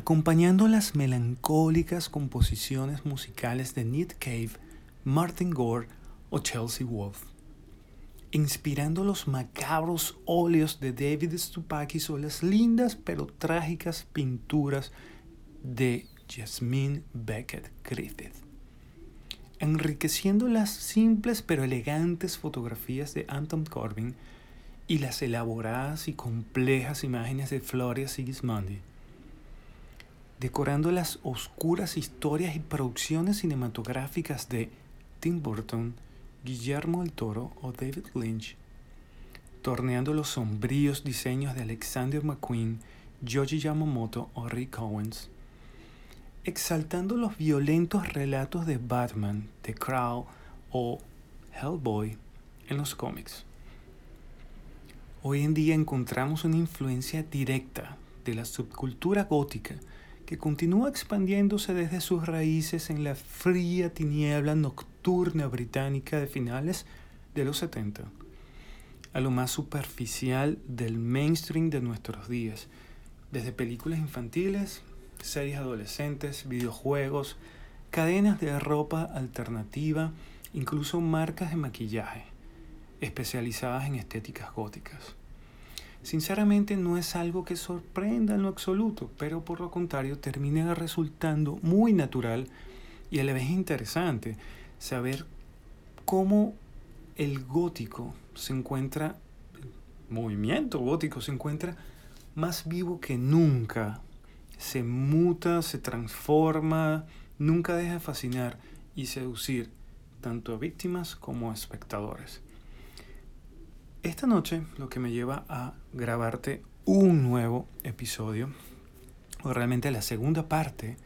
acompañando las melancólicas composiciones musicales de Nick Cave, Martin Gore o Chelsea Wolfe, inspirando los macabros óleos de David Stupakis o las lindas pero trágicas pinturas de Jasmine Beckett Griffith, enriqueciendo las simples pero elegantes fotografías de Anton Corbin y las elaboradas y complejas imágenes de Floria Sigismondi, decorando las oscuras historias y producciones cinematográficas de Tim Burton, Guillermo el Toro o David Lynch, torneando los sombríos diseños de Alexander McQueen, Yoji Yamamoto o Rick Owens, exaltando los violentos relatos de Batman, The Crow o Hellboy en los cómics. Hoy en día encontramos una influencia directa de la subcultura gótica que continúa expandiéndose desde sus raíces en la fría tiniebla nocturna británica de finales de los 70, a lo más superficial del mainstream de nuestros días, desde películas infantiles series adolescentes, videojuegos, cadenas de ropa alternativa, incluso marcas de maquillaje, especializadas en estéticas góticas. Sinceramente no es algo que sorprenda en lo absoluto, pero por lo contrario termina resultando muy natural y a la vez interesante saber cómo el gótico se encuentra, el movimiento gótico se encuentra más vivo que nunca se muta, se transforma, nunca deja de fascinar y seducir tanto a víctimas como a espectadores. Esta noche lo que me lleva a grabarte un nuevo episodio, o realmente la segunda parte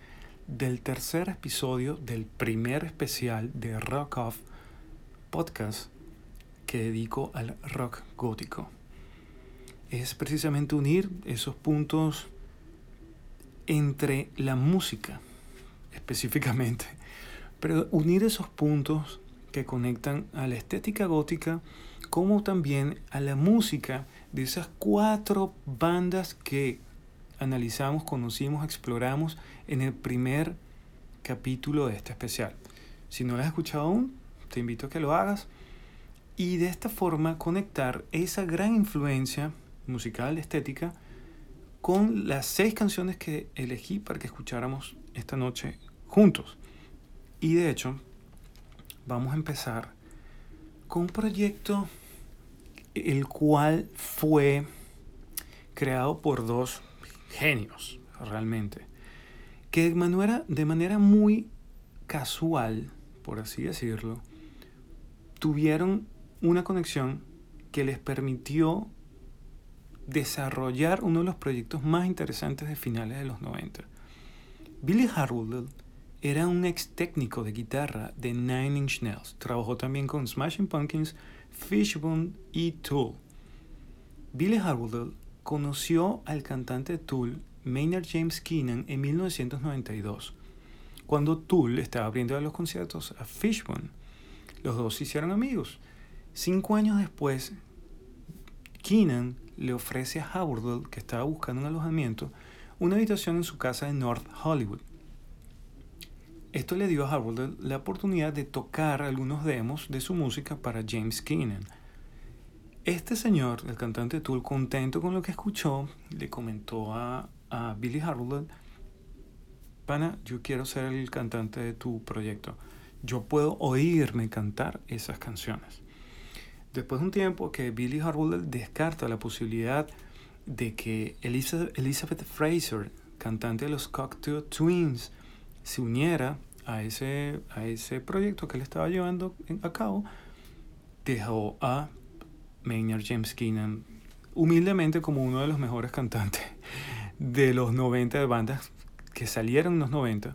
del tercer episodio del primer especial de Rock Off podcast que dedico al rock gótico. Es precisamente unir esos puntos entre la música específicamente, pero unir esos puntos que conectan a la estética gótica como también a la música de esas cuatro bandas que analizamos, conocimos, exploramos en el primer capítulo de este especial. Si no lo has escuchado aún, te invito a que lo hagas y de esta forma conectar esa gran influencia musical, estética, con las seis canciones que elegí para que escucháramos esta noche juntos. Y de hecho, vamos a empezar con un proyecto el cual fue creado por dos genios, realmente, que de manera, de manera muy casual, por así decirlo, tuvieron una conexión que les permitió desarrollar uno de los proyectos más interesantes de finales de los 90. Billy Harwood era un ex técnico de guitarra de Nine Inch Nails. Trabajó también con Smashing Pumpkins, Fishbone y Tool. Billy Harwood conoció al cantante Tool, Maynard James Keenan, en 1992, cuando Tool estaba abriendo los conciertos a Fishbone. Los dos se hicieron amigos. Cinco años después, Keenan le ofrece a Howard, que estaba buscando un alojamiento, una habitación en su casa en North Hollywood. Esto le dio a Howard la oportunidad de tocar algunos demos de su música para James Keenan. Este señor, el cantante Tool, contento con lo que escuchó, le comentó a, a Billy Harwood, pana, yo quiero ser el cantante de tu proyecto. Yo puedo oírme cantar esas canciones. Después de un tiempo que Billy Harwood descarta la posibilidad de que Elizabeth Fraser, cantante de los Cocktail Twins, se uniera a ese, a ese proyecto que él estaba llevando a cabo, dejó a Maynard James Keenan humildemente como uno de los mejores cantantes de los 90 de bandas que salieron en los 90.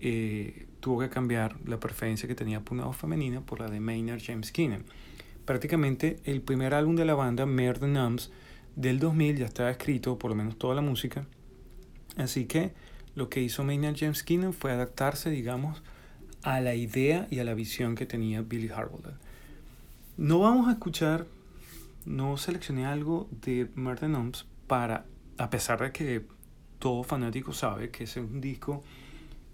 Eh, tuvo que cambiar la preferencia que tenía por una voz femenina por la de Maynard James Keenan prácticamente el primer álbum de la banda, Murder Numbs, del 2000 ya estaba escrito, por lo menos toda la música. Así que lo que hizo Maynard James Keenan fue adaptarse, digamos, a la idea y a la visión que tenía Billy Harwood. No vamos a escuchar, no seleccioné algo de Murder Numbs para, a pesar de que todo fanático sabe que es un disco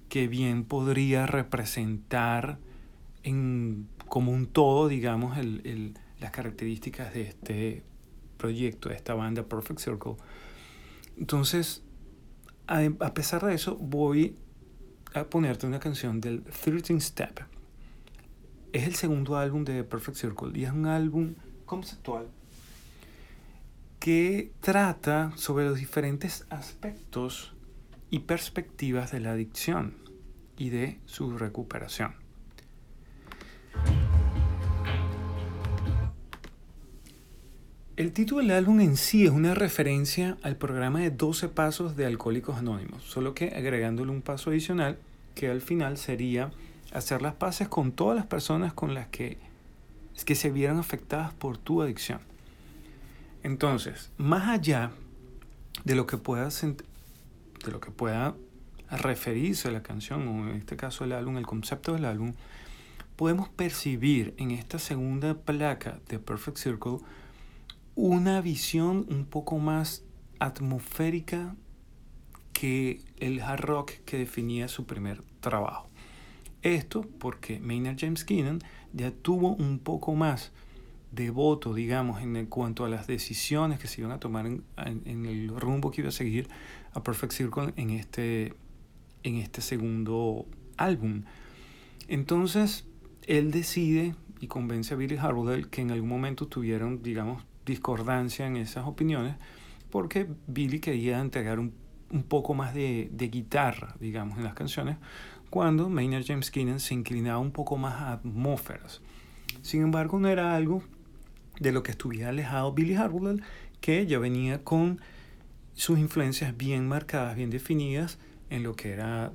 que bien podría representar en, como un todo, digamos, el, el, las características de este proyecto, de esta banda Perfect Circle. Entonces, a, pesar de eso, voy a ponerte una canción del 13 Step. Es el segundo álbum de Perfect Circle y es un álbum conceptual que trata sobre los diferentes aspectos y perspectivas de la adicción y de su recuperación. El título del álbum en sí es una referencia al programa de 12 pasos de Alcohólicos Anónimos, solo que agregándole un paso adicional que al final sería hacer las paces con todas las personas con las que, que se vieran afectadas por tu adicción. Entonces, más allá de lo que pueda, de lo que pueda referirse a la canción, o en este caso el álbum, el concepto del álbum, podemos percibir en esta segunda placa de Perfect Circle una visión un poco más atmosférica que el hard rock que definía su primer trabajo. Esto porque Maynard James Keenan ya tuvo un poco más de voto, digamos, en cuanto a las decisiones que se iban a tomar en, el rumbo que iba a seguir a Perfect Circle en este, en este segundo álbum. Entonces, él decide y convence a Billy Hardwell que en algún momento tuvieron, digamos, discordancia en esas opiniones, porque Billy quería entregar un, un poco más de, de, guitarra, digamos, en las canciones, cuando Maynard James Keenan se inclinaba un poco más a atmósferas. Sin embargo, no era algo de lo que estuviera alejado Billy Hardwell, que ya venía con sus influencias bien marcadas, bien definidas en lo que era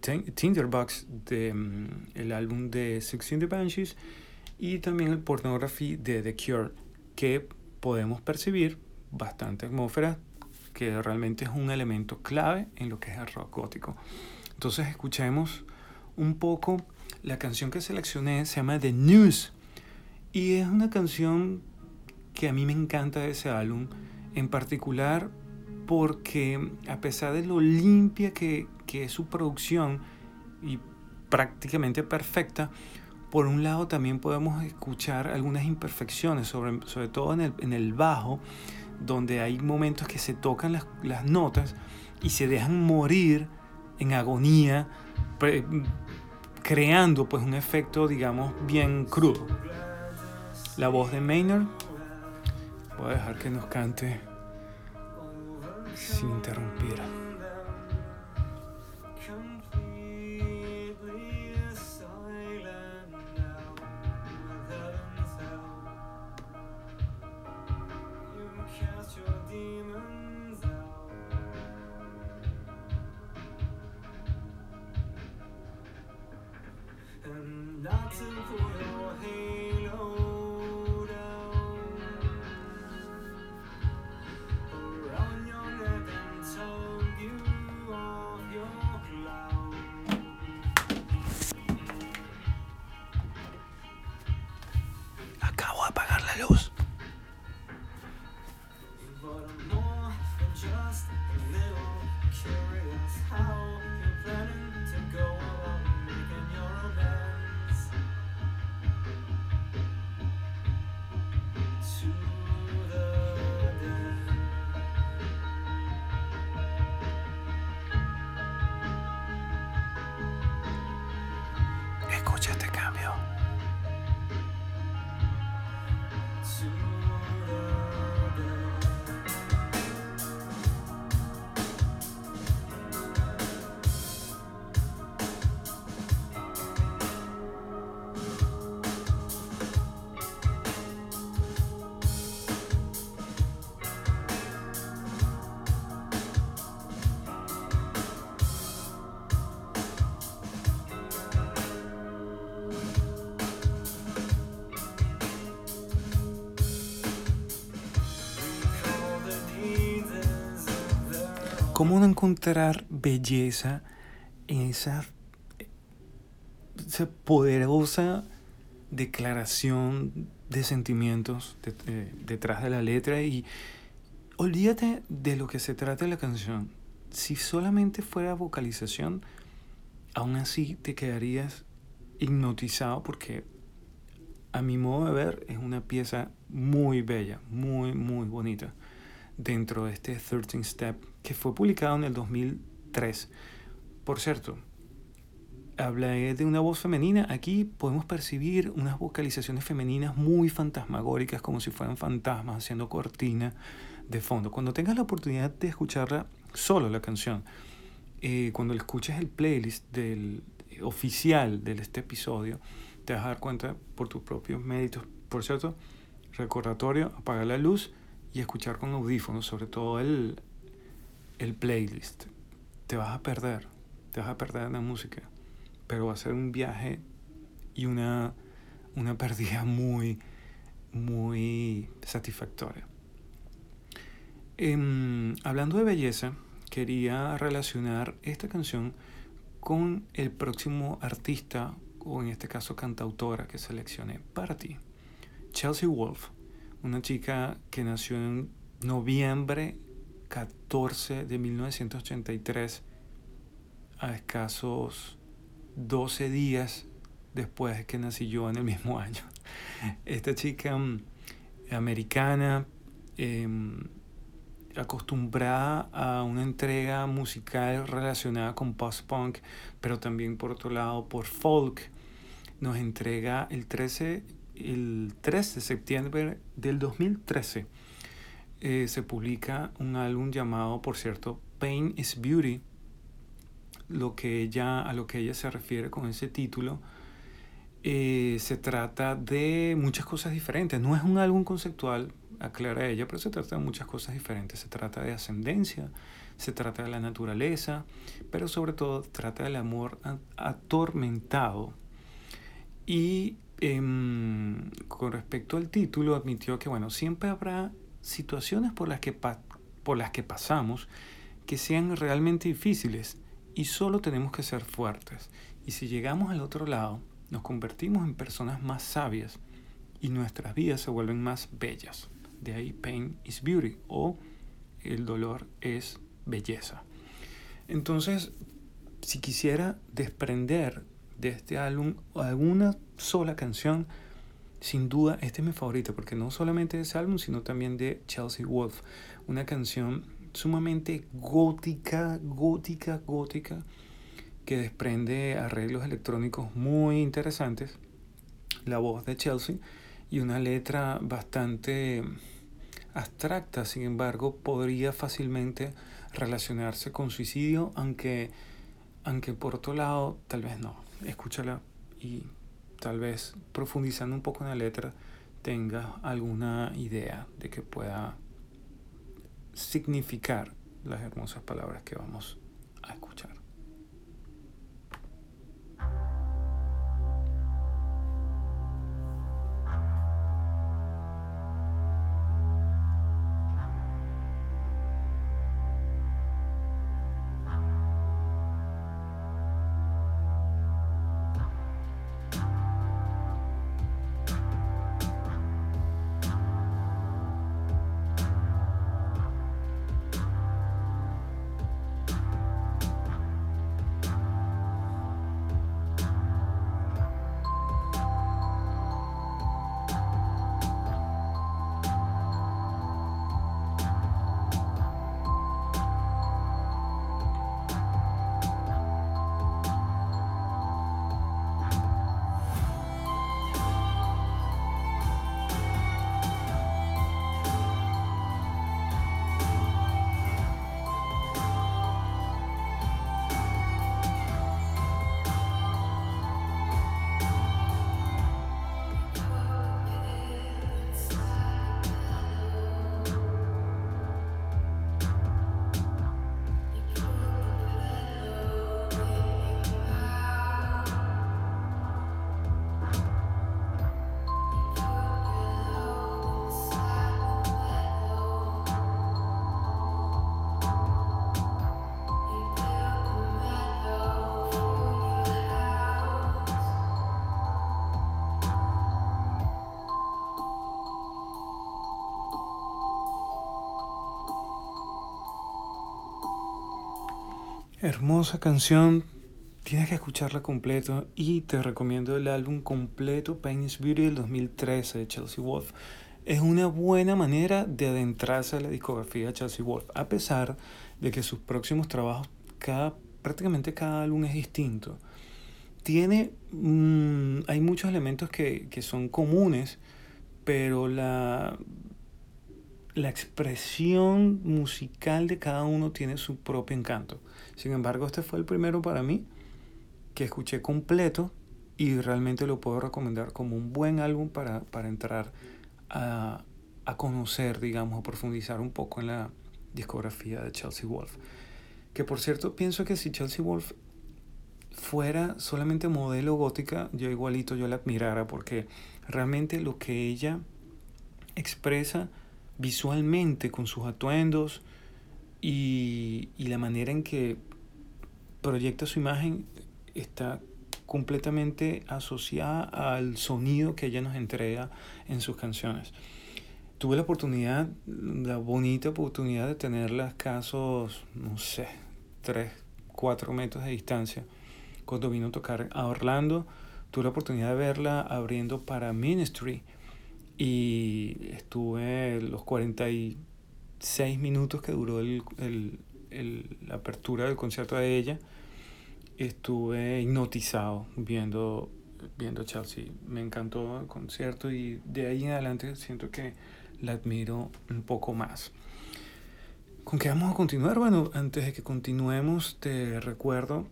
Tinderbox, de, mm, el álbum de Sixteen the Banshees, y también el Pornography de The Cure, que podemos percibir bastante atmósfera, que realmente es un elemento clave en lo que es el rock gótico. Entonces escuchemos un poco la canción que seleccioné, se llama The News, y es una canción que a mí me encanta de ese álbum, en particular porque a pesar de lo limpia que, que es su producción y prácticamente perfecta, por un lado también podemos escuchar algunas imperfecciones, sobre, sobre todo en el, en el bajo, donde hay momentos que se tocan las, las notas y se dejan morir en agonía, creando pues un efecto digamos bien crudo. La voz de Maynard Voy a dejar que nos cante sin interrumpir. ¿Cómo no encontrar belleza en esa, poderosa declaración de sentimientos detrás de la letra? Y olvídate de lo que se trata la canción. si solamente fuera vocalización, aún así te quedarías hipnotizado porque a mi modo de ver es una pieza muy bella, muy, muy bonita dentro de este 13 Step que fue publicado en el 2003. Por cierto, habla de una voz femenina. Aquí podemos percibir unas vocalizaciones femeninas muy fantasmagóricas, como si fueran fantasmas haciendo cortina de fondo. Cuando tengas la oportunidad de escucharla solo la canción, eh, cuando escuches el playlist del oficial de este episodio, te vas a dar cuenta por tus propios méritos. Por cierto, recordatorio, apagar la luz y escuchar con audífonos, sobre todo el, el playlist. Te vas a perder, te vas a perder la música, pero va a ser un viaje y una, una pérdida muy, muy satisfactoria. Em, hablando de belleza, quería relacionar esta canción con el próximo artista, o en este caso cantautora que seleccioné para ti. Chelsea Wolf, una chica que nació en noviembre 14 de 1983, a escasos 12 días después de que nací yo en el mismo año. Esta chica mm, americana, em, acostumbrada a una entrega musical relacionada con post-punk, pero también por otro lado por folk, nos entrega el 13, el 13 de septiembre del 2013. Eh, se publica un álbum llamado, por cierto, Pain is Beauty, lo que ella, a lo que ella se refiere con ese título. Eh, se trata de muchas cosas diferentes. No es un álbum conceptual, aclara ella, pero se trata de muchas cosas diferentes. Se trata de ascendencia, se trata de la naturaleza, pero sobre todo trata del amor atormentado. Y em, con respecto al título, admitió que, bueno, siempre habrá situaciones por las que, por las que pasamos que sean realmente difíciles y solo tenemos que ser fuertes. Y si llegamos al otro lado, nos convertimos en personas más sabias y nuestras vidas se vuelven más bellas. De ahí pain is beauty o el dolor es belleza. Entonces, si quisiera desprender de este álbum alguna sola canción, sin duda este es mi favorito, porque no solamente de ese álbum, sino también de Chelsea Wolf, una canción sumamente gótica, gótica, gótica, que desprende arreglos electrónicos muy interesantes, la voz de Chelsea y una letra bastante abstracta, sin embargo, podría fácilmente relacionarse con suicidio, aunque, aunque por otro lado, tal vez no. Escúchala y tal vez profundizando un poco en la letra tenga alguna idea de que pueda significar las hermosas palabras que vamos a escuchar. Hermosa canción, tienes que escucharla completo y te recomiendo el álbum completo Pain Beauty del 2013 de Chelsea Wolf. Es una buena manera de adentrarse a la discografía de Chelsea Wolf, a pesar de que sus próximos trabajos, cada, prácticamente cada álbum es distinto. Tiene, mm, hay muchos elementos que, que son comunes, pero la, la expresión musical de cada uno tiene su propio encanto. Sin embargo, este fue el primero para mí que escuché completo y realmente lo puedo recomendar como un buen álbum para, entrar a, a conocer, digamos, a profundizar un poco en la discografía de Chelsea Wolf. Que por cierto, pienso que si Chelsea Wolf fuera solamente modelo gótica, yo igualito yo la admirara porque realmente lo que ella expresa visualmente con sus atuendos y, la manera en que proyecta su imagen está completamente asociada al sonido que ella nos entrega en sus canciones. Tuve la oportunidad, la bonita oportunidad de tenerla escasos, no sé, 3, 4 metros de distancia. Cuando vino a tocar a Orlando, tuve la oportunidad de verla abriendo para Ministry y estuve los 46 minutos que duró el, el, el, la apertura del concierto de ella. Estuve hipnotizado viendo, viendo Chelsea. Me encantó el concierto y de ahí en adelante siento que la admiro un poco más. ¿Con qué vamos a continuar? Bueno, antes de que continuemos, te recuerdo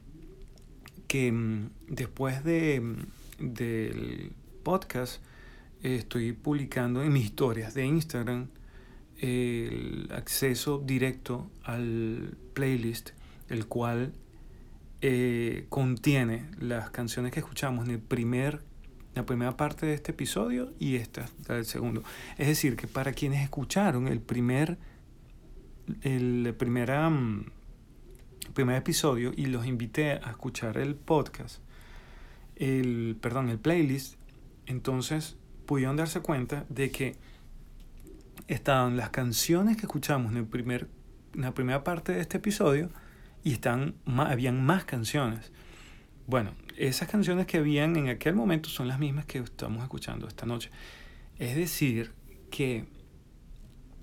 que mm, después de, mm, del podcast, estoy publicando en mis historias de Instagram el acceso directo al playlist, el cual eh, contiene las canciones que escuchamos en el primer, la primera parte de este episodio y esta, del segundo. Es decir, que para quienes escucharon el primer, el primera, mm, primer episodio y los invité a escuchar el podcast, el, perdón, el playlist, entonces pudieron darse cuenta de que estaban las canciones que escuchamos en, el primer, en la primera parte de este episodio y están, habían más canciones. Bueno, esas canciones que habían en aquel momento son las mismas que estamos escuchando esta noche. Es decir, que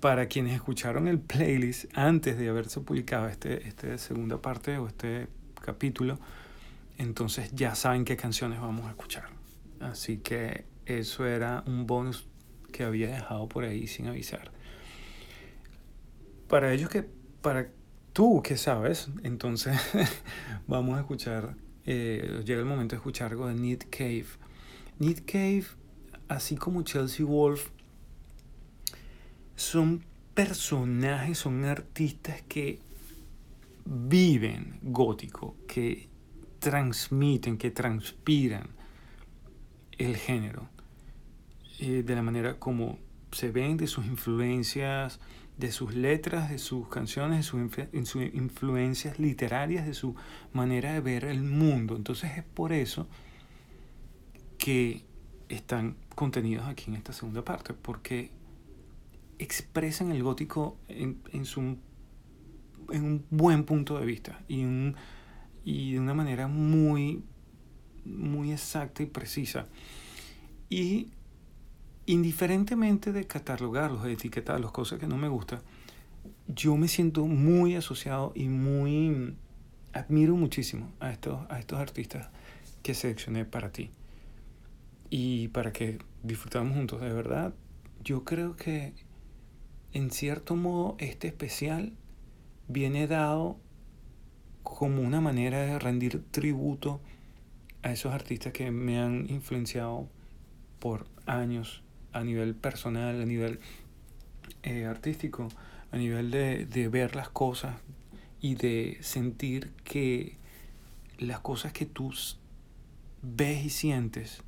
para quienes escucharon el playlist antes de haberse publicado este, este segunda parte o este capítulo, entonces ya saben qué canciones vamos a escuchar. Así que eso era un bonus que había dejado por ahí sin avisar. Para ellos que, para tú que sabes, entonces vamos a escuchar, eh, llega el momento de escuchar algo de Need Cave. Need Cave, así como Chelsea Wolf, son personajes, son artistas que viven gótico, que transmiten, que transpiran el género. Eh, de la manera como se ven, de sus influencias, de sus letras, de sus canciones, de sus, influencias literarias, de su manera de ver el mundo. Entonces es por eso que están contenidos aquí en esta segunda parte, porque expresan el gótico en, en, su, en un buen punto de vista y, y de una manera muy, muy exacta y precisa. Y indiferentemente de catalogarlos, de etiquetarlos, cosas que no me gustan, yo me siento muy asociado y muy admiro muchísimo a estos, a estos artistas que seleccioné para ti y para que disfrutamos juntos. De verdad, yo creo que en cierto modo este especial viene dado como una manera de rendir tributo a esos artistas que me han influenciado por años a nivel personal, a nivel eh, artístico, a nivel de, de ver las cosas y de sentir que las cosas que tú ves y sientes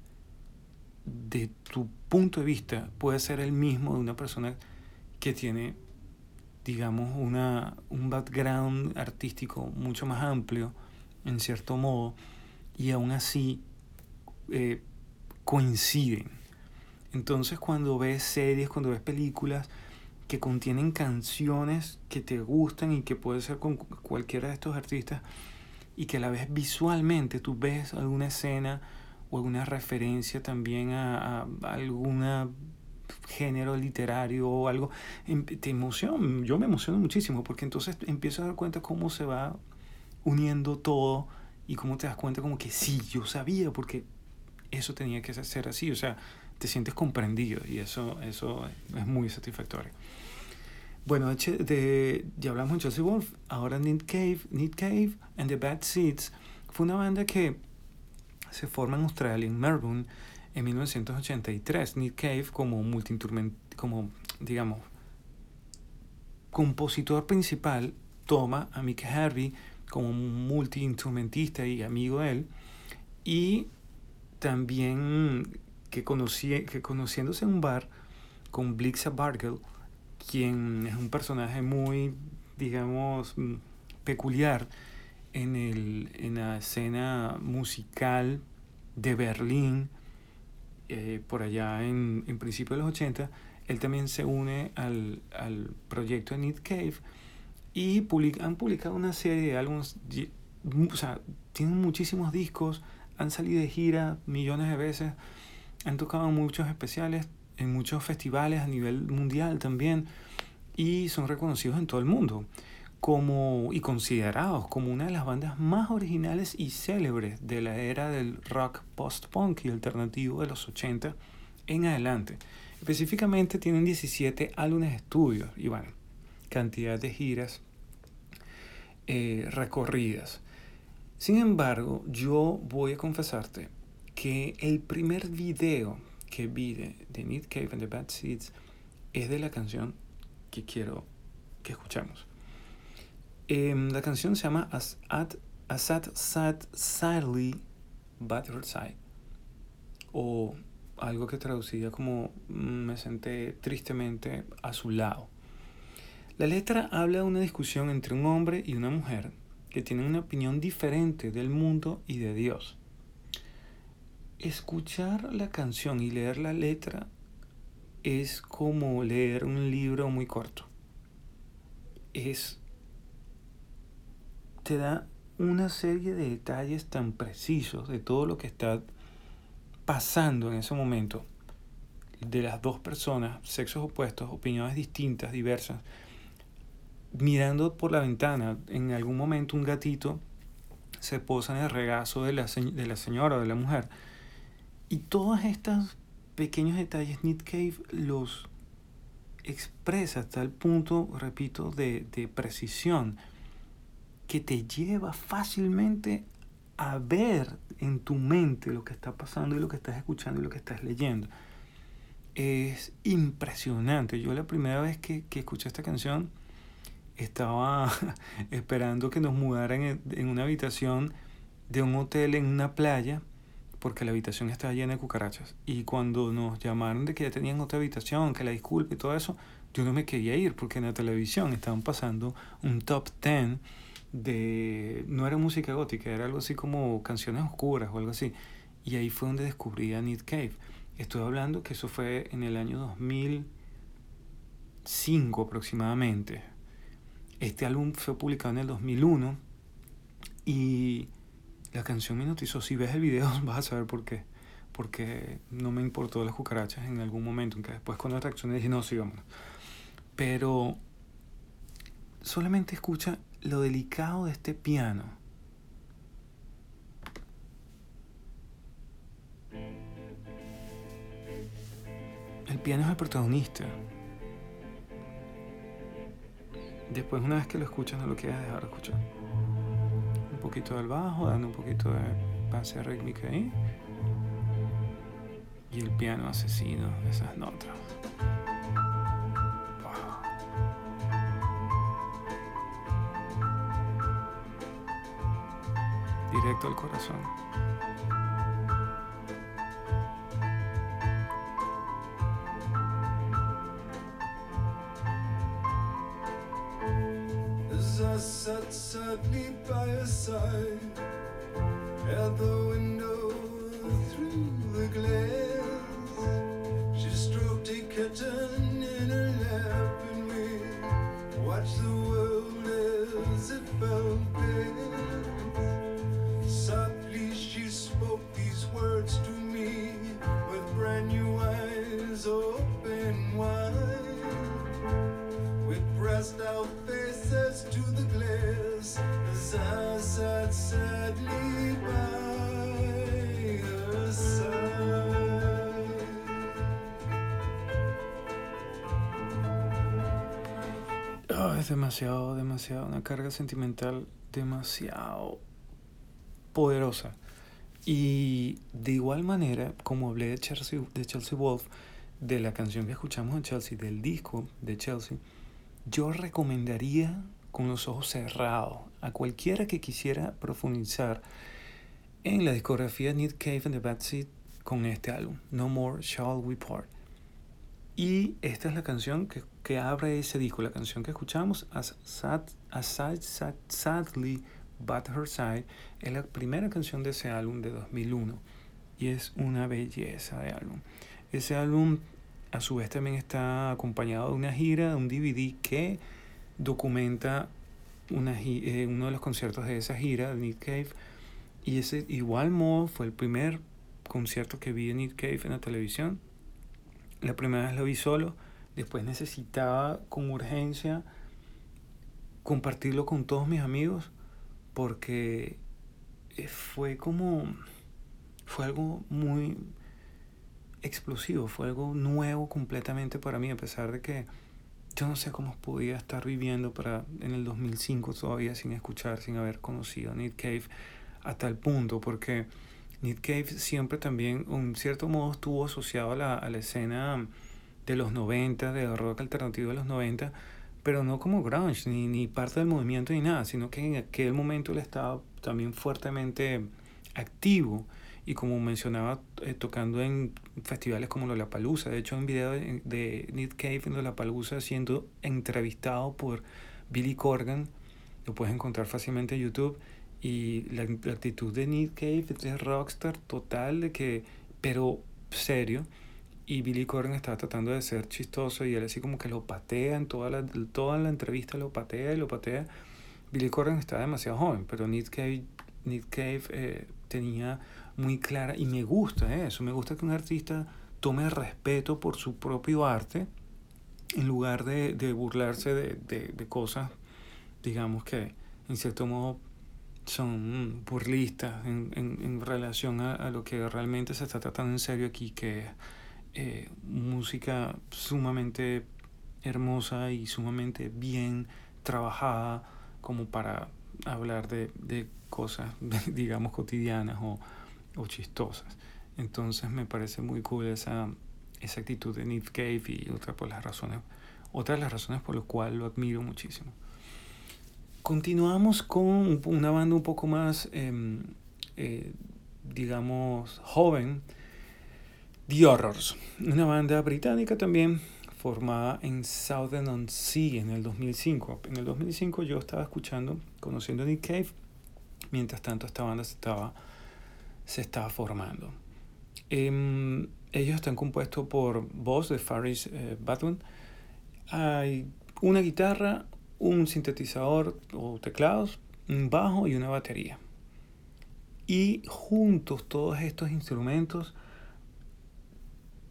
de tu punto de vista puede ser el mismo de una persona que tiene, digamos, una, un background artístico mucho más amplio, en cierto modo, y aún así eh, coinciden. Entonces cuando ves series, cuando ves películas, que contienen canciones que te gustan y que puede ser con cualquiera de estos artistas y que a la vez visualmente tú ves alguna escena o alguna referencia también a, a, algún género literario o algo, em, te emociona, yo me emociono muchísimo porque entonces empiezo a dar cuenta cómo se va uniendo todo y cómo te das cuenta como que sí, yo sabía porque eso tenía que ser así, o sea, te sientes comprendido y eso, eso es muy satisfactorio. Bueno, de, ya hablamos de Chelsea Wolf, ahora Need Cave, Need Cave and the Bad Seeds fue una banda que se forma en Australia, en Melbourne, en 1983. Need Cave como como digamos, compositor principal, toma a Mick Harvey como multi-instrumentista y amigo de él, y también que, conocí, que conociéndose en un bar con Blixa Bargel, quien es un personaje muy, digamos, mm, peculiar en, el, en la escena musical de Berlín, eh, por allá en, en principios de los 80, él también se une al, al proyecto de Need Cave y han publicado una serie de álbumes, o sea, tienen muchísimos discos, han salido de gira millones de veces, han tocado muchos especiales, en muchos festivales a nivel mundial también y son reconocidos en todo el mundo como y considerados como una de las bandas más originales y célebres de la era del rock post-punk y alternativo de los 80 en adelante. Específicamente tienen 17 álbumes de estudio y bueno, cantidad de giras eh, recorridas. Sin embargo, yo voy a confesarte que el primer video que vi de, de Cave and the Bad Seeds es de la canción que quiero que escuchemos. Em, la canción se llama As, at, As Sad, Sad, Sadly Side o algo que traducía como me senté tristemente a su lado. La letra habla de una discusión entre un hombre y una mujer que tienen una opinión diferente del mundo y de Dios escuchar la canción y leer la letra es como leer un libro muy corto. Es te da una serie de detalles tan precisos de todo lo que está pasando en ese momento de las dos personas, sexos opuestos, opiniones distintas, diversas, mirando por la ventana, en algún momento un gatito se posa en el regazo de la, de la señora o de la mujer y todos estos pequeños detalles Nick Cave los expresa hasta el punto, repito, de, de precisión que te lleva fácilmente a ver en tu mente lo que está pasando y lo que estás escuchando y lo que estás leyendo. Es impresionante. Yo la primera vez que, que escuché esta canción estaba esperando que nos mudaran en, en una habitación de un hotel en una playa porque la habitación estaba llena de cucarachas. Y cuando nos llamaron de que ya tenían otra habitación, que la disculpe y todo eso, yo no me quería ir porque en la televisión estaban pasando un top 10 de... No era música gótica, era algo así como canciones oscuras o algo así. Y ahí fue donde descubrí a Need Cave. Estoy hablando que eso fue en el año 2005 aproximadamente. Este álbum fue publicado en el 2001 y la canción me notizó. Si ves el video vas a saber por qué. Porque no me importó las cucarachas en algún momento. Aunque después cuando reaccioné dije, no, sí, vámonos. Pero solamente escucha lo delicado de este piano. El piano es el protagonista. Después, una vez que lo escuchas, no lo quieres dejar de escuchar poquito del bajo, dando un poquito de base rítmica ahí. Y el piano asesino de esas notas. Directo al corazón. Side demasiado, demasiado, una carga sentimental demasiado poderosa. Y de igual manera, como hablé de Chelsea, de Chelsea Wolf, de la canción que escuchamos en Chelsea, del disco de Chelsea, yo recomendaría con los ojos cerrados a cualquiera que quisiera profundizar en la discografía Need Cave and the Bad Seed con este álbum, No More Shall We Part. Y esta es la canción que, que abre ese disco, la canción que escuchamos, As, sad, sad, Sadly But Her Side, es la primera canción de ese álbum de 2001 y es una belleza de álbum. Ese álbum a su vez también está acompañado de una gira, de un DVD que documenta una, eh, uno de los conciertos de esa gira, Nick Cave, y ese igual modo fue el primer concierto que vi en Nick Cave en la televisión la primera vez lo vi solo, después necesitaba con urgencia compartirlo con todos mis amigos porque eh, fue como, fue algo muy explosivo, fue algo nuevo completamente para mí, a pesar de que yo no sé cómo podía estar viviendo para en el 2005 todavía sin escuchar, sin haber conocido a Nick Cave a tal punto, porque Nick Cave siempre también, en cierto modo, estuvo asociado a la, a la escena de los 90, de rock alternativo de los 90, pero no como grunge, ni, ni parte del movimiento ni nada, sino que en aquel momento él estaba también fuertemente activo y como mencionaba, eh, tocando en festivales como Lollapalooza. De hecho, un video de, de Nick Cave en Lollapalooza siendo entrevistado por Billy Corgan, lo puedes encontrar fácilmente en YouTube y la, actitud de Nick Cave es rockstar total, de que, pero serio. Y Billy Corgan estaba tratando de ser chistoso y él así como que lo patea en toda la, toda la entrevista, lo patea y lo patea. Billy Corgan estaba demasiado joven, pero Nick Cave, Nick Cave eh, tenía muy clara, y me gusta eso, me gusta que un artista tome respeto por su propio arte en lugar de, de burlarse de, de, de cosas, digamos que en cierto modo son burlistas en, en, en relación a, a, lo que realmente se está tratando en serio aquí, que eh, música sumamente hermosa y sumamente bien trabajada como para hablar de, de cosas, digamos, cotidianas o, o, chistosas. Entonces me parece muy cool esa, esa actitud de Nick Cave y otra las razones, otras de las razones por las cuales lo admiro muchísimo. Continuamos con una banda un poco más, eh, eh, digamos, joven, The Horrors, una banda británica también formada en Southern-on-Sea en el 2005. En el 2005 yo estaba escuchando, conociendo a Nick Cave, mientras tanto esta banda se estaba, se estaba formando. Eh, ellos están compuestos por voz de Faris eh, Batun, hay una guitarra, un sintetizador o teclados, un bajo y una batería. Y juntos todos estos instrumentos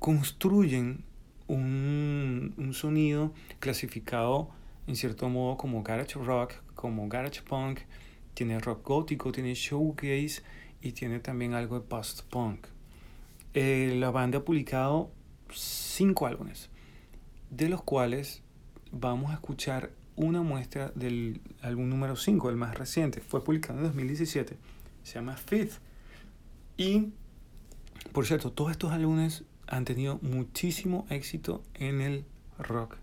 construyen un, un, sonido clasificado en cierto modo como garage rock, como garage punk, tiene rock gótico, tiene showcase y tiene también algo de post punk. Eh, la banda ha publicado cinco álbumes, de los cuales vamos a escuchar una muestra del álbum número 5, el más reciente. Fue publicado en 2017. Se llama Fifth. Y, por cierto, todos estos álbumes han tenido muchísimo éxito en el rock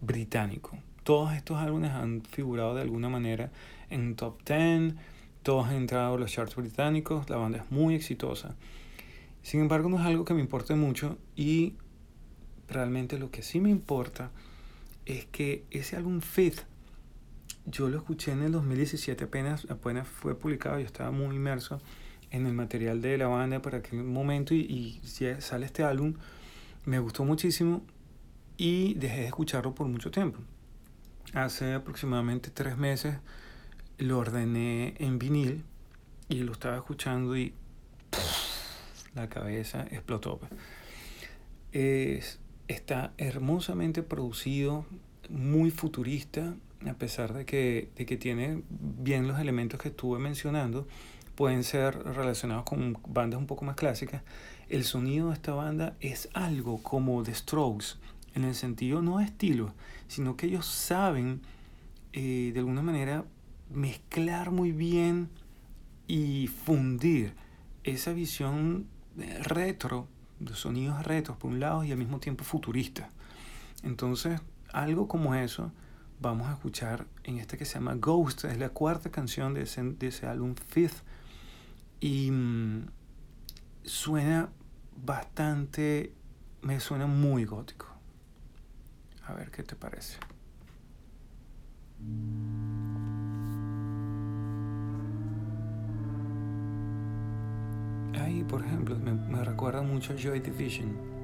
británico. Todos estos álbumes han figurado de alguna manera en top 10, todos han entrado a los charts británicos, la banda es muy exitosa. Sin embargo, no es algo que me importe mucho y realmente lo que sí me importa es que ese álbum Fit, yo lo escuché en el 2017, apenas, apenas fue publicado, yo estaba muy inmerso en el material de la banda para aquel momento y, y sale este álbum, me gustó muchísimo y dejé de escucharlo por mucho tiempo. hace aproximadamente tres meses lo ordené en vinil y lo estaba escuchando y la cabeza explotó. Pues. Es, está hermosamente producido, muy futurista, a pesar de que, de que tiene bien los elementos que estuve mencionando, pueden ser relacionados con bandas un poco más clásicas. El sonido de esta banda es algo como The Strokes, en el sentido no de estilo, sino que ellos saben eh, de alguna manera mezclar muy bien y fundir esa visión retro, de sonidos retros por un lado y al mismo tiempo futurista. Entonces, algo como eso vamos a escuchar en este que se llama Ghost, es la cuarta canción de ese, de ese álbum Fifth y mm, suena bastante, me suena muy gótico. A ver qué te parece. Ahí, por ejemplo, me, me recuerda mucho a Joy Division.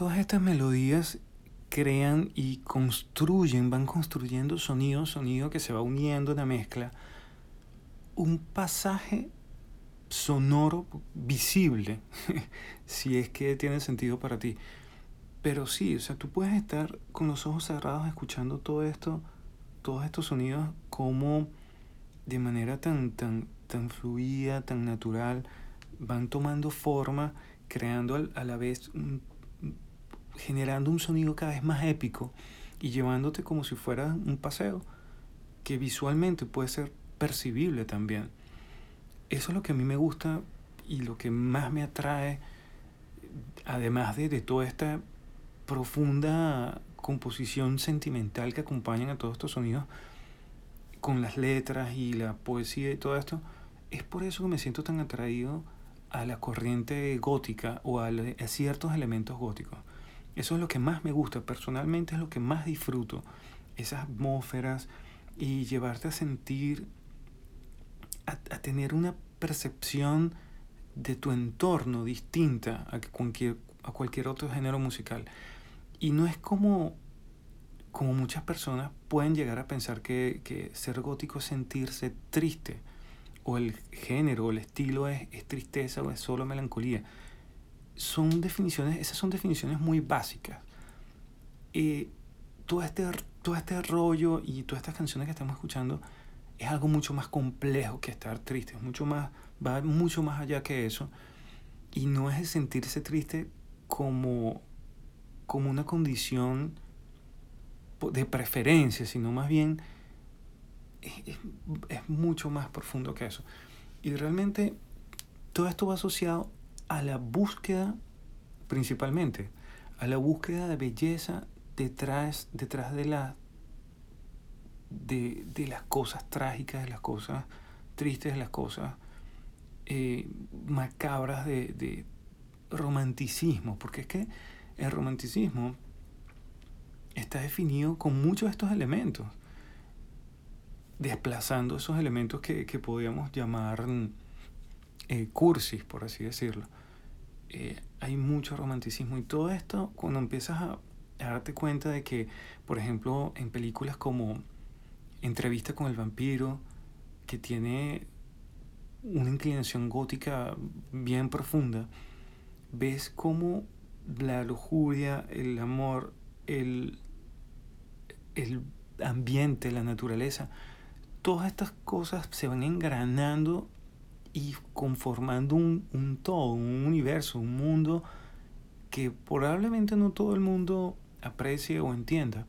Todas estas melodías crean y construyen, van construyendo sonido, sonido que se va uniendo en la mezcla, un pasaje sonoro visible, si es que tiene sentido para ti. Pero sí, o sea, tú puedes estar con los ojos cerrados escuchando todo esto, todos estos sonidos como de manera tan, tan, tan fluida, tan natural, van tomando forma, creando a la vez un generando un sonido cada vez más épico y llevándote como si fuera un paseo que visualmente puede ser percibible también. Eso es lo que a mí me gusta y lo que más me atrae, además de, de toda esta profunda composición sentimental que acompañan a todos estos sonidos, con las letras y la poesía y todo esto, es por eso que me siento tan atraído a la corriente gótica o a, a ciertos elementos góticos. Eso es lo que más me gusta, personalmente es lo que más disfruto, esas atmósferas y llevarte a sentir, a, tener una percepción de tu entorno distinta a cualquier, a cualquier otro género musical. Y no es como, como muchas personas pueden llegar a pensar que, que ser gótico es sentirse triste, o el género, o el estilo es, es tristeza o es solo melancolía son definiciones, esas son definiciones muy básicas. Eh, todo, este, todo este rollo y todas estas canciones que estamos escuchando es algo mucho más complejo que estar triste, es mucho más, va mucho más allá que eso. Y no es el sentirse triste como, como una condición de preferencia, sino más bien es, es mucho más profundo que eso. Y realmente todo esto va asociado a la búsqueda, principalmente, a la búsqueda de belleza detrás, detrás de, la, de, de las cosas trágicas, de las cosas tristes, de las cosas eh, macabras de, de romanticismo, porque es que el romanticismo está definido con muchos de estos elementos, desplazando esos elementos que, que podríamos llamar eh, cursis, por así decirlo. Eh, hay mucho romanticismo y todo esto cuando empiezas a, darte cuenta de que, por ejemplo, en películas como Entrevista con el vampiro, que tiene una inclinación gótica bien profunda, ves cómo la lujuria, el amor, el, el ambiente, la naturaleza, todas estas cosas se van engranando y conformando un, un todo, un universo, un mundo que probablemente no todo el mundo aprecie o entienda,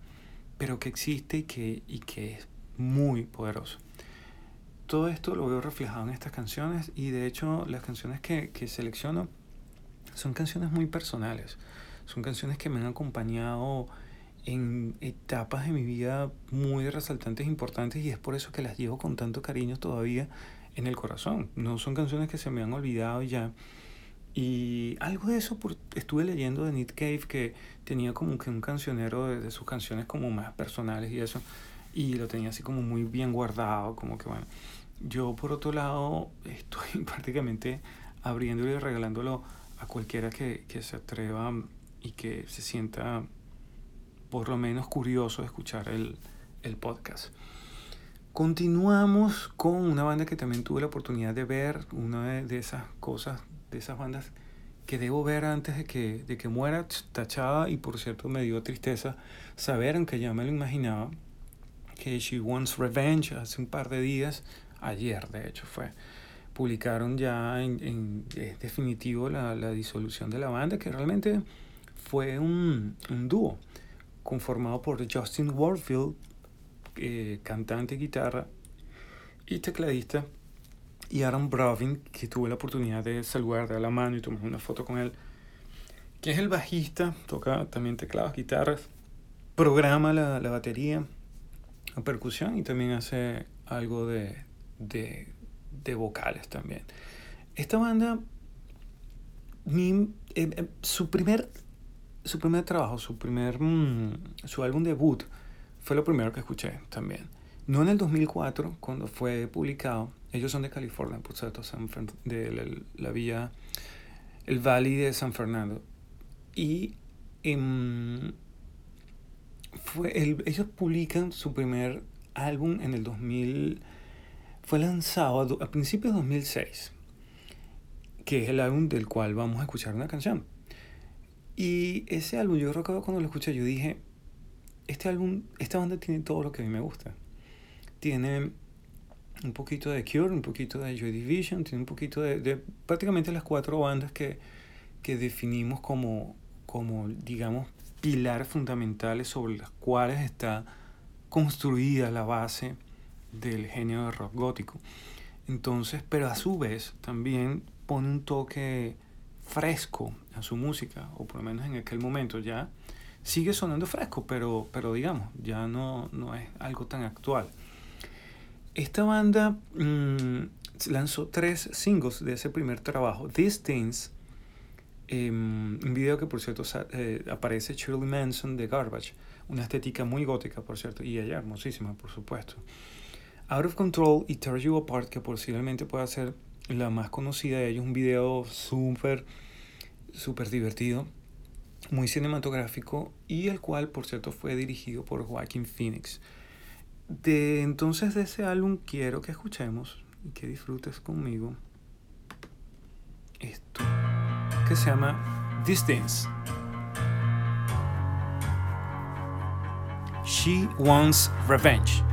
pero que existe y que, y que es muy poderoso. Todo esto lo veo reflejado en estas canciones y de hecho las canciones que, que selecciono son canciones muy personales, son canciones que me han acompañado en etapas de mi vida muy resaltantes e importantes y es por eso que las llevo con tanto cariño todavía en el corazón. No son canciones que se me han olvidado ya. Y algo de eso por, estuve leyendo de Nick Cave que tenía como que un cancionero de, sus canciones como más personales y eso. Y lo tenía así como muy bien guardado, como que bueno. Yo por otro lado estoy prácticamente abriéndolo y regalándolo a cualquiera que, que se atreva y que se sienta por lo menos curioso de escuchar el, el podcast. Continuamos con una banda que también tuve la oportunidad de ver, una de, esas cosas, de esas bandas que debo ver antes de que, de que muera, tachada, y por cierto me dio tristeza saber, aunque ya me lo imaginaba, que She Wants Revenge hace un par de días, ayer de hecho fue, publicaron ya en, en definitivo la, la, disolución de la banda, que realmente fue un, un dúo conformado por Justin Warfield, eh, cantante, guitarra y tecladista, y Aaron Brovin, que tuve la oportunidad de saludar, de la mano y tomar una foto con él, que es el bajista, toca también teclados, guitarras, programa la, la batería, la percusión y también hace algo de, de, de vocales también. Esta banda, mi, eh, eh, su primer su primer trabajo, su primer mm, su álbum debut fue lo primero que escuché también. No en el 2004, cuando fue publicado. Ellos son de California, por cierto, San de la, la, vía, el Valle de San Fernando. Y em, fue el, ellos publican su primer álbum en el 2000. Fue lanzado a, a principios de 2006, que es el álbum del cual vamos a escuchar una canción. Y ese álbum, yo recuerdo cuando lo escuché, yo dije, este álbum, esta banda tiene todo lo que a mí me gusta. Tiene un poquito de Cure, un poquito de Joy Division, tiene un poquito de, de prácticamente las cuatro bandas que, que definimos como, como, digamos, pilares fundamentales sobre las cuales está construida la base del genio de rock gótico. Entonces, pero a su vez también pone un toque fresco a su música, o por lo menos en aquel momento ya sigue sonando fresco, pero, pero digamos, ya no, no es algo tan actual. Esta banda mmm, lanzó tres singles de ese primer trabajo. These Things, eh, un video que por cierto eh, aparece Shirley Manson de Garbage, una estética muy gótica por cierto, y ella hermosísima por supuesto. Out of Control y Tear You Apart, que posiblemente pueda ser la más conocida de ellos, un video súper, súper divertido, muy cinematográfico y el cual, por cierto, fue dirigido por Joaquin Phoenix. De entonces de ese álbum quiero que escuchemos y que disfrutes conmigo esto que se llama Distance. She Wants Revenge.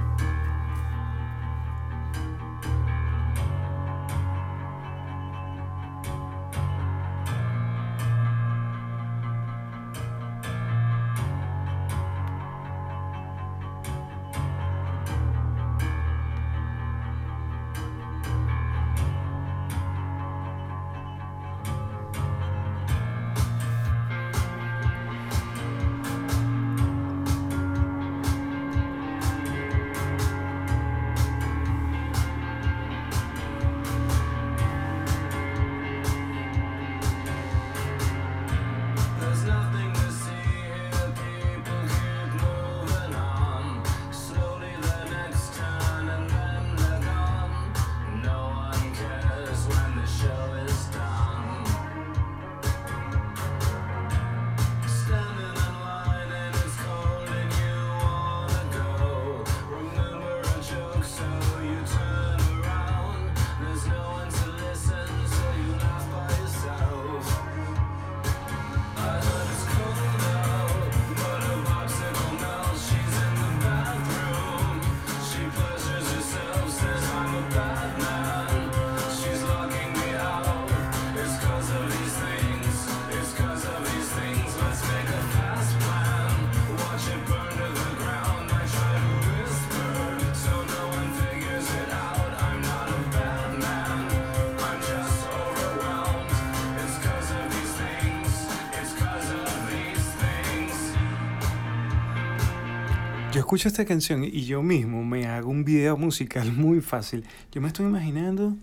Escucho esta canción y yo mismo me hago un video musical muy fácil. Yo me estoy imaginando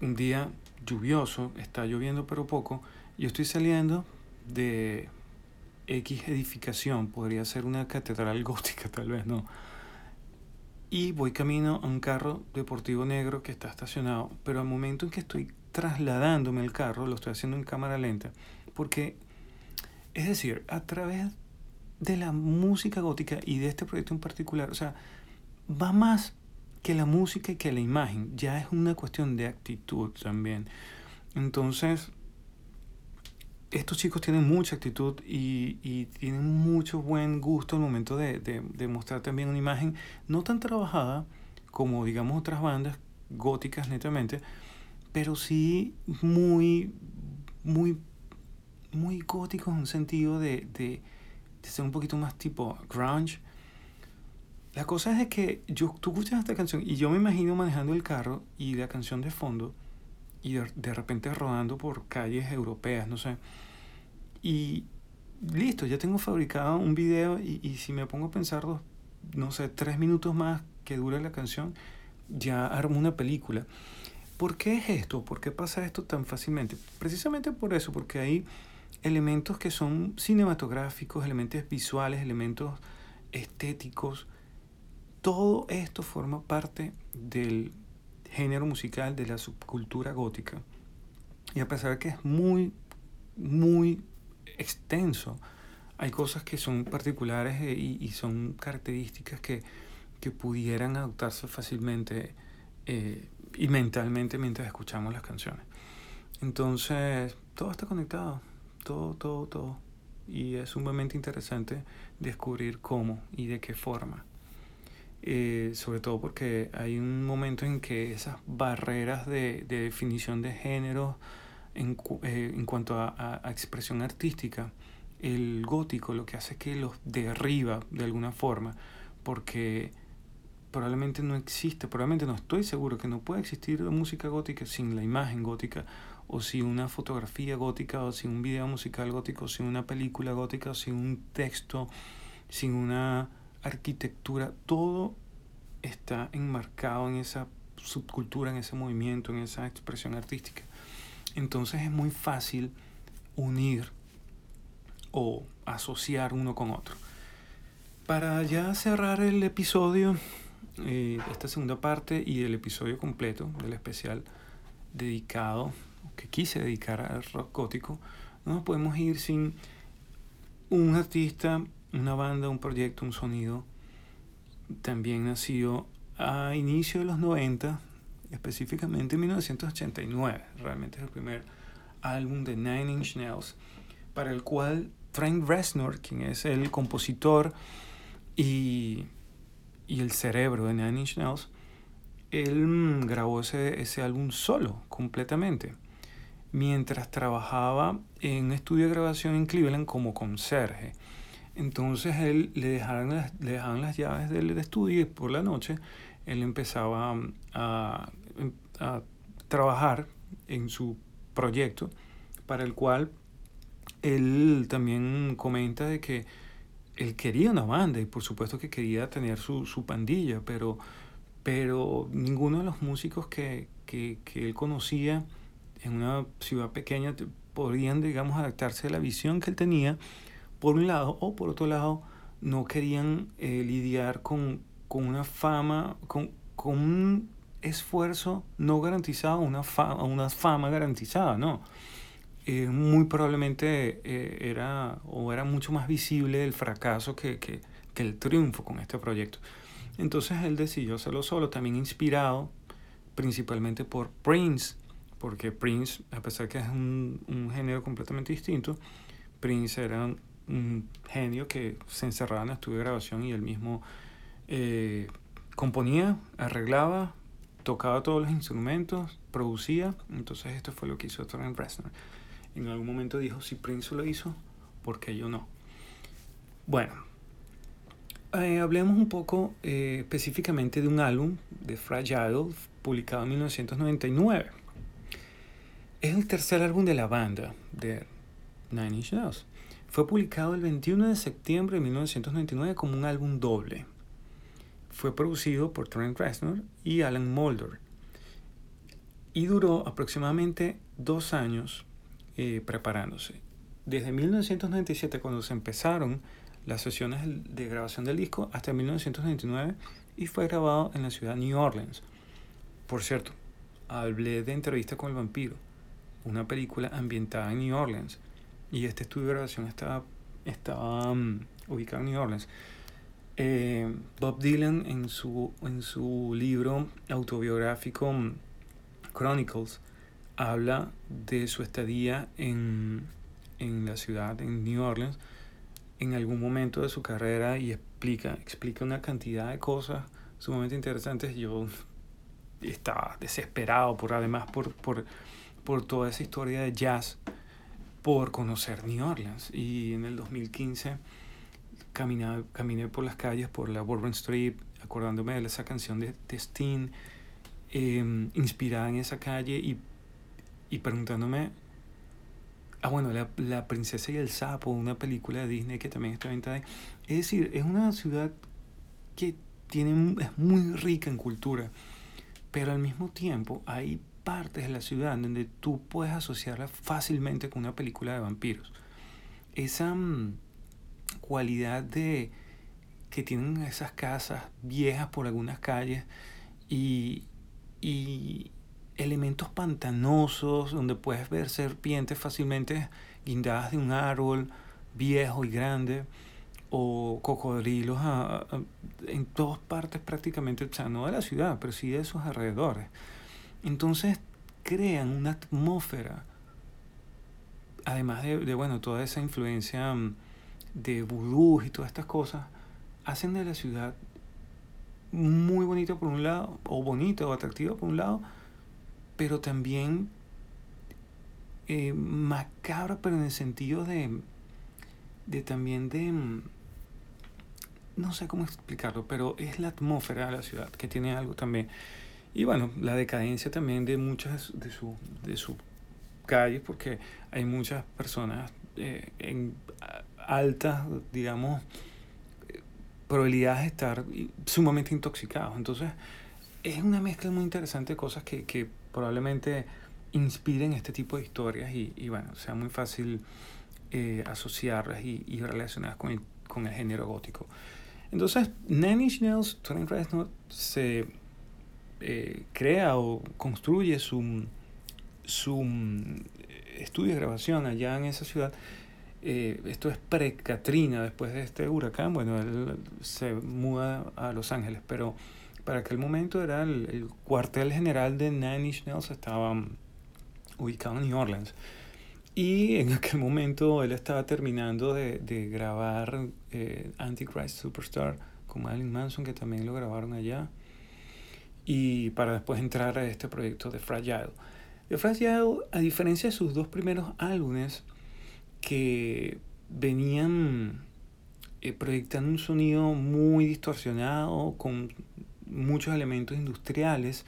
un día lluvioso, está lloviendo pero poco, yo estoy saliendo de X edificación, podría ser una catedral gótica tal vez, ¿no? Y voy camino a un carro deportivo negro que está estacionado, pero al momento en que estoy trasladándome el carro, lo estoy haciendo en cámara lenta, porque, es decir, a través de la música gótica y de este proyecto en particular, o sea, va más que la música y que la imagen, ya es una cuestión de actitud también. Entonces, estos chicos tienen mucha actitud y, y tienen mucho buen gusto al momento de, de, mostrar también una imagen no tan trabajada como digamos otras bandas góticas netamente, pero sí muy, muy, muy góticos en un sentido de, de, de ser un poquito más tipo grunge. La cosa es que yo, tú escuchas esta canción y yo me imagino manejando el carro y la canción de fondo y de, de repente rodando por calles europeas, no sé. Y listo, ya tengo fabricado un video y, y si me pongo a pensar dos, no sé, tres minutos más que dura la canción, ya armo una película. ¿Por qué es esto? ¿Por qué pasa esto tan fácilmente? Precisamente por eso, porque hay elementos que son cinematográficos, elementos visuales, elementos estéticos. Todo esto forma parte del género musical de la subcultura gótica. Y a pesar de que es muy, muy extenso, hay cosas que son particulares y, y son características que, que, pudieran adoptarse fácilmente eh, y mentalmente mientras escuchamos las canciones. Entonces, todo está conectado, todo, todo, todo. Y es sumamente interesante descubrir cómo y de qué forma. Eh, sobre todo porque hay un momento en que esas barreras de, de definición de género en, eh, en cuanto a, a, expresión artística, el gótico lo que hace es que los derriba de alguna forma, porque probablemente no existe, probablemente no estoy seguro que no puede existir música gótica sin la imagen gótica, o sin una fotografía gótica, o sin un video musical gótico, sin una película gótica, o sin un texto, sin una arquitectura, todo está enmarcado en esa subcultura, en ese movimiento, en esa expresión artística. Entonces es muy fácil unir o asociar uno con otro. Para ya cerrar el episodio, eh, esta segunda parte y el episodio completo del especial dedicado, que quise dedicar al rock gótico, no nos podemos ir sin un artista, una banda, un proyecto, un sonido, también nacido a inicio de los 90, específicamente en 1989. Realmente es el primer álbum de Nine Inch Nails, para el cual Frank Reznor, quien es el compositor y y el cerebro de Nine Inch Nails, él grabó ese, ese álbum solo, completamente, mientras trabajaba en un estudio de grabación en Cleveland como conserje. Entonces él le dejaron las, le dejaban las llaves del estudio y por la noche él empezaba a, a trabajar en su proyecto para el cual él también comenta de que él quería una banda y por supuesto que quería tener su, su pandilla, pero, pero ninguno de los músicos que, que, que él conocía en una ciudad pequeña podrían, digamos, adaptarse a la visión que él tenía, por un lado, o por otro lado, no querían eh, lidiar con, con, una fama, con, con, un esfuerzo no garantizado, una, fa una fama garantizada, ¿no? eh, muy probablemente eh, era o era mucho más visible el fracaso que, que, que, el triunfo con este proyecto. Entonces él decidió hacerlo solo, también inspirado principalmente por Prince, porque Prince, a pesar que es un, un género completamente distinto, Prince era un, genio que se encerraba en el estudio de grabación y él mismo eh, componía, arreglaba, tocaba todos los instrumentos, producía, entonces esto fue lo que hizo Trent Reznor en algún momento dijo, si Prince lo hizo, ¿por qué yo no? Bueno, eh, hablemos un poco eh, específicamente de un álbum de Fragile, publicado en 1999. Es el tercer álbum de la banda de Nine Inch Nails. Fue publicado el 21 de septiembre de 1999 como un álbum doble. Fue producido por Trent Reznor y Alan Mulder y duró aproximadamente dos años eh, preparándose. Desde 1997, cuando se empezaron las sesiones de grabación del disco, hasta 1999 y fue grabado en la ciudad de New Orleans. Por cierto, hablé de Entrevista con el Vampiro, una película ambientada en New Orleans y este estudio de grabación estaba, estaba um, ubicado en New Orleans. Eh, Bob Dylan en su, en su libro autobiográfico um, Chronicles habla de su estadía en, en la ciudad, en New Orleans, en algún momento de su carrera y explica, explica una cantidad de cosas sumamente interesantes. Yo estaba desesperado por además por, por, por toda esa historia de jazz por conocer New Orleans. Y en el 2015 caminé, caminé por las calles, por la Bourbon Street, acordándome de esa canción de, de Sting, em, inspirada en esa calle y, y preguntándome, ah bueno, la, la, Princesa y el Sapo, una película de Disney que también está en Es decir, es una ciudad que tiene, es muy rica en cultura, pero al mismo tiempo hay partes de la ciudad donde tú puedes asociarla fácilmente con una película de vampiros. Esa mm, cualidad de que tienen esas casas viejas por algunas calles y, y elementos pantanosos donde puedes ver serpientes fácilmente guindadas de un árbol viejo y grande o cocodrilos en todas partes prácticamente, o sea, no de la ciudad, pero sí de esos alrededores. Entonces crean una atmósfera, además de, bueno, toda esa influencia mm, de vudú y todas estas cosas, hacen de la ciudad muy bonita por un lado, o bonita o atractiva por un lado, pero también eh, macabra, pero en el sentido de, de también de, mm, no sé cómo explicarlo, pero es la atmósfera de la ciudad que tiene algo también y bueno, la decadencia también de muchas de sus de su calles, porque hay muchas personas eh, en altas, digamos, probabilidades de estar sumamente intoxicados. Entonces, es una mezcla muy interesante de cosas que, que probablemente inspiren este tipo de historias y, y bueno, sea muy fácil eh, asociarlas y, y relacionarlas con el, con el género gótico. Entonces, Nanny Schnell's Tony Reznor se eh, crea o construye su, su mm, estudio de grabación allá en esa ciudad, eh, esto es pre-Katrina, después de este huracán, bueno, él se muda a Los Ángeles, pero para aquel momento era el, cuartel general de Nine Inch Nails, estaba mm, ubicado en New Orleans. Y en aquel momento él estaba terminando de, de grabar eh, Antichrist Superstar con Marilyn Manson, que también lo grabaron allá y para después entrar a este proyecto de Fragile. The Fragile, a diferencia de sus dos primeros álbumes que venían eh, proyectando un sonido muy distorsionado, con muchos elementos industriales,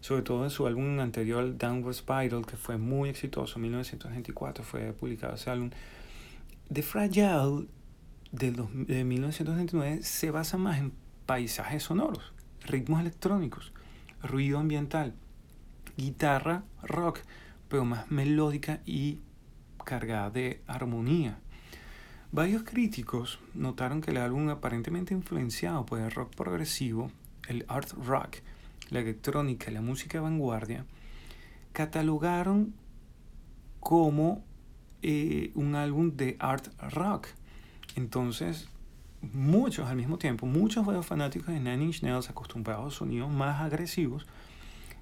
sobre todo en su álbum anterior, Downward Spiral, que fue muy exitoso, en 1924 fue publicado ese álbum. The Fragile de 1929 se basa más en paisajes sonoros ritmos electrónicos, ruido ambiental, guitarra rock, pero más melódica y cargada de armonía. Varios críticos notaron que el álbum aparentemente influenciado por el rock progresivo, el art rock, la electrónica y la música vanguardia, catalogaron como eh, un álbum de art rock. Entonces, muchos al mismo tiempo, muchos fanáticos de Nine Inch Nails acostumbrados a sonidos más agresivos,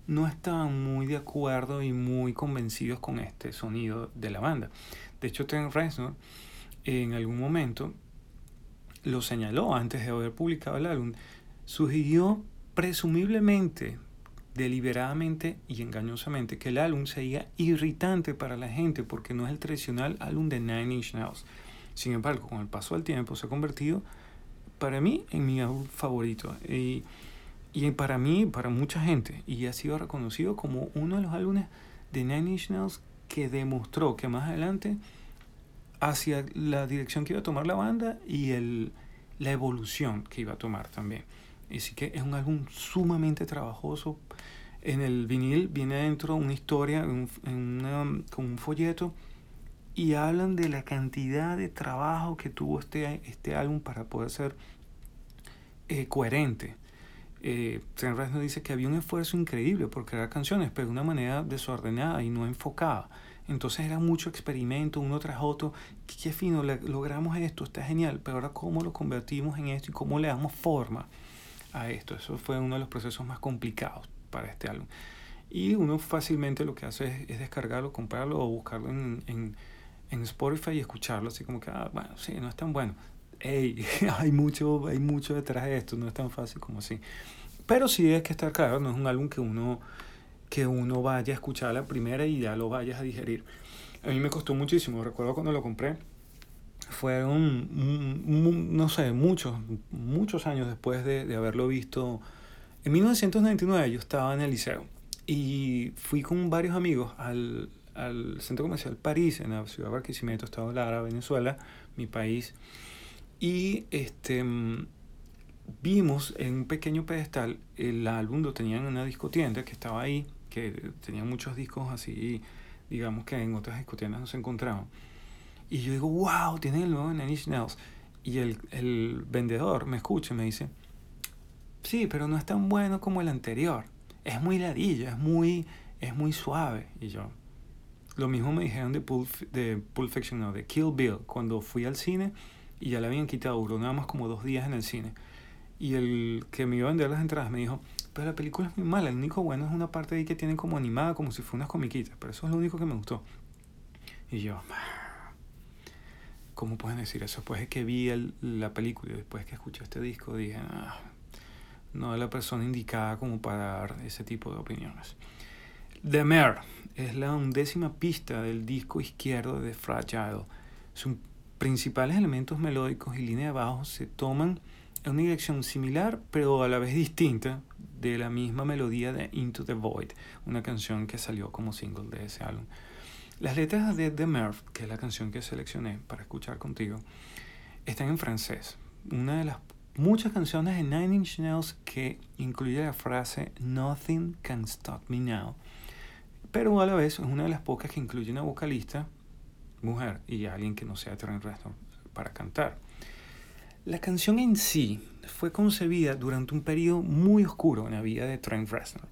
no estaban muy de acuerdo y muy convencidos con este sonido de la banda. De hecho, Trent Reznor en algún momento lo señaló antes de haber publicado el álbum, sugirió presumiblemente, deliberadamente y engañosamente que el álbum sería irritante para la gente porque no es el tradicional álbum de Nine Inch Nails. Sin embargo, con el paso del tiempo se ha convertido para mí en mi álbum favorito. Y, y para mí, para mucha gente, y ha sido reconocido como uno de los álbumes de Nine Inch Nails que demostró que más adelante hacia la dirección que iba a tomar la banda y el, la evolución que iba a tomar también. Así que es un álbum sumamente trabajoso. En el vinil viene adentro una historia un, con un folleto y hablan de la cantidad de trabajo que tuvo este, este álbum para poder ser eh, coherente. Eh, Trent dice que había un esfuerzo increíble por crear canciones, pero de una manera desordenada y no enfocada. Entonces era mucho experimento, uno tras otro. Qué, fino, logramos esto, está genial, pero ahora cómo lo convertimos en esto y cómo le damos forma a esto. Eso fue uno de los procesos más complicados para este álbum. Y uno fácilmente lo que hace es, descargarlo, comprarlo o buscarlo en, en, Spotify y escucharlo, así como que, ah, bueno, sí, no es tan bueno. Hey, hay mucho, hay mucho detrás de esto, no es tan fácil como así. Pero sí es que estar claro, no es un álbum que uno, que uno vaya a escuchar la primera y ya lo vayas a digerir. A mí me costó muchísimo, recuerdo cuando lo compré, fueron, no sé, muchos, muchos años después de, de, haberlo visto. En 1999 yo estaba en el liceo y fui con varios amigos al, al centro comercial París, en la ciudad de Barquisimeto, Estado Lara, Venezuela, mi país. Y este, vimos en un pequeño pedestal el álbum, lo tenían en una discotienda que estaba ahí, que tenía muchos discos así, digamos que en otras discotiendas no se. Y yo digo, wow, tienen el nuevo Nine Nails. Y el, el vendedor me escucha y me dice, sí, pero no es tan bueno como el anterior. Es muy ladilla, es muy, es muy suave. Y yo, lo mismo me dijeron de Pulp, de Pulp Fiction, no, de Kill Bill, cuando fui al cine y ya le habían quitado, duró nada más como dos días en el cine. Y el que me iba a vender las entradas me dijo, pero la película es muy mala, el único bueno es una parte ahí que tienen como animada, como si fuera unas comiquitas, pero eso es lo único que me gustó. Y yo, ¿Cómo pueden decir eso? Después de que vi la película después que escuché este disco, dije, ah, no es la persona indicada como para dar ese tipo de opiniones. The Mare es la undécima pista del disco izquierdo de Fragile. Sus principales elementos melódicos y línea de bajo se toman en una dirección similar, pero a la vez distinta, de la misma melodía de Into the Void, una canción que salió como single de ese álbum. Las letras de The Murph, que es la canción que seleccioné para escuchar contigo, están en francés. Una de las muchas canciones de Nine Inch Nails que incluye la frase Nothing can stop me now. Pero a la vez es una de las pocas que incluye una vocalista, mujer, y alguien que no sea Trent Reznor para cantar. La canción en sí fue concebida durante un periodo muy oscuro en la vida de Trent Reznor.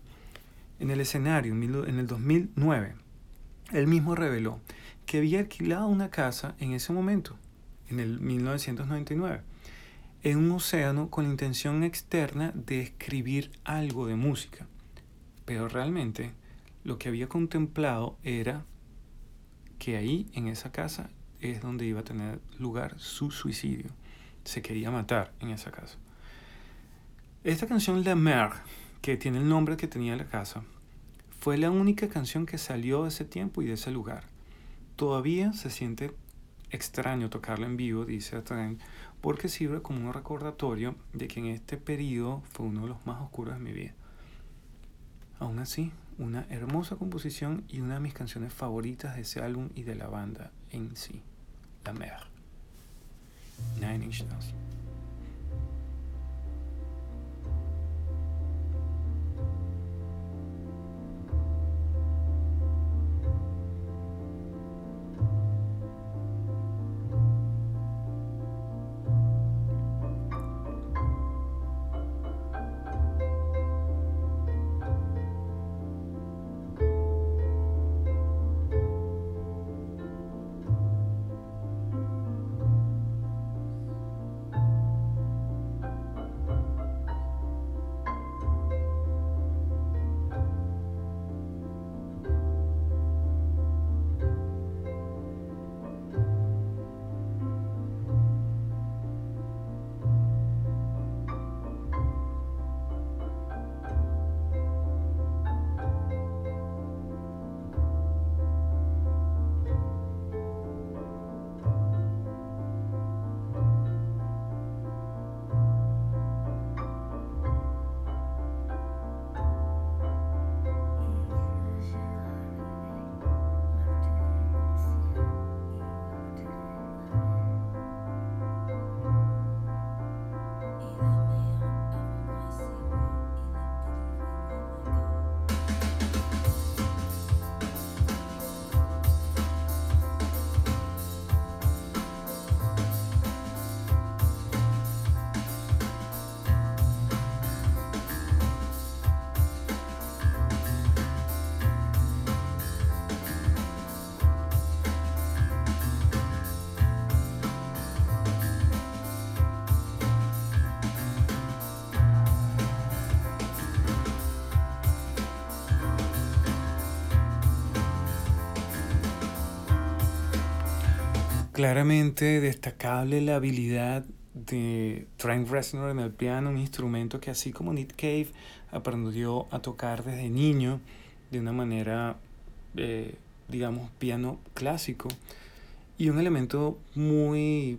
En el escenario, en el 2009, él mismo reveló que había alquilado una casa en ese momento, en el 1999, en un océano con la intención externa de escribir algo de música. Pero realmente lo que había contemplado era que ahí, en esa casa, es donde iba a tener lugar su suicidio. Se quería matar en esa casa. Esta canción La Mer, que tiene el nombre que tenía la casa, fue la única canción que salió de ese tiempo y de ese lugar. Todavía se siente extraño tocarla en vivo, dice Trent, porque sirve como un recordatorio de que en este periodo fue uno de los más oscuros de mi vida. Aún así, una hermosa composición y una de mis canciones favoritas de ese álbum y de la banda en sí, La Mer. Nine Inch Nails. Claramente destacable la habilidad de Trent Reznor en el piano, un instrumento que así como Nick Cave aprendió a tocar desde niño de una manera, eh, digamos, piano clásico y un elemento muy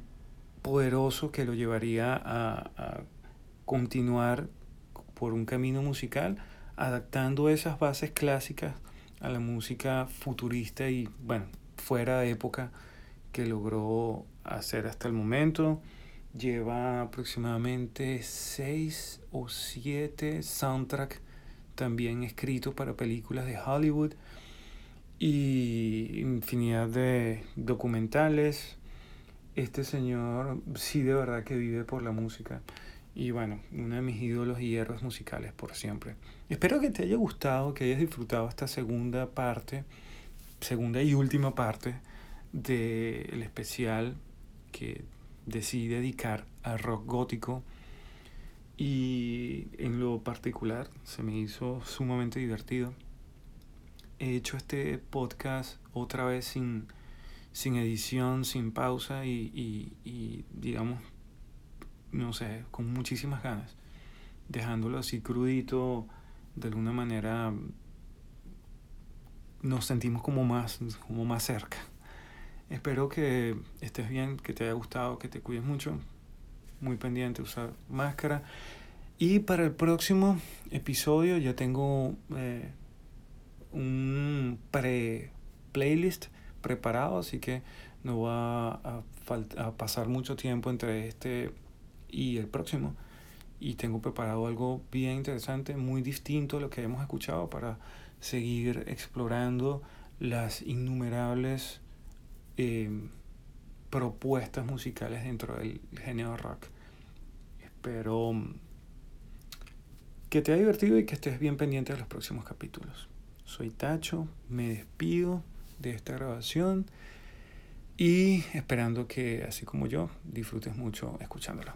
poderoso que lo llevaría a, a continuar por un camino musical adaptando esas bases clásicas a la música futurista y, bueno, fuera de época que logró hacer hasta el momento. Lleva aproximadamente seis o siete soundtracks también escritos para películas de Hollywood y infinidad de documentales. Este señor sí de verdad que vive por la música. Y bueno, uno de mis ídolos y héroes musicales por siempre. Espero que te haya gustado, que hayas disfrutado esta segunda parte, segunda y última parte del especial que decidí dedicar al rock gótico y en lo particular se me hizo sumamente divertido. He hecho este podcast otra vez sin, sin edición, sin pausa y, y, y digamos, no sé, con muchísimas ganas, dejándolo así crudito, de alguna manera nos sentimos como más, como más cerca. Espero que estés bien, que te haya gustado, que te cuides mucho. Muy pendiente, usar máscara. Y para el próximo episodio ya tengo eh, un pre-playlist preparado, así que no va a, a pasar mucho tiempo entre este y el próximo. Y tengo preparado algo bien interesante, muy distinto a lo que hemos escuchado para seguir explorando las innumerables Em, propuestas musicales dentro del género rock. Espero mm, que te haya divertido y que estés bien pendiente de los próximos capítulos. Soy Tacho, me despido de esta grabación y esperando que, así como yo, disfrutes mucho escuchándola.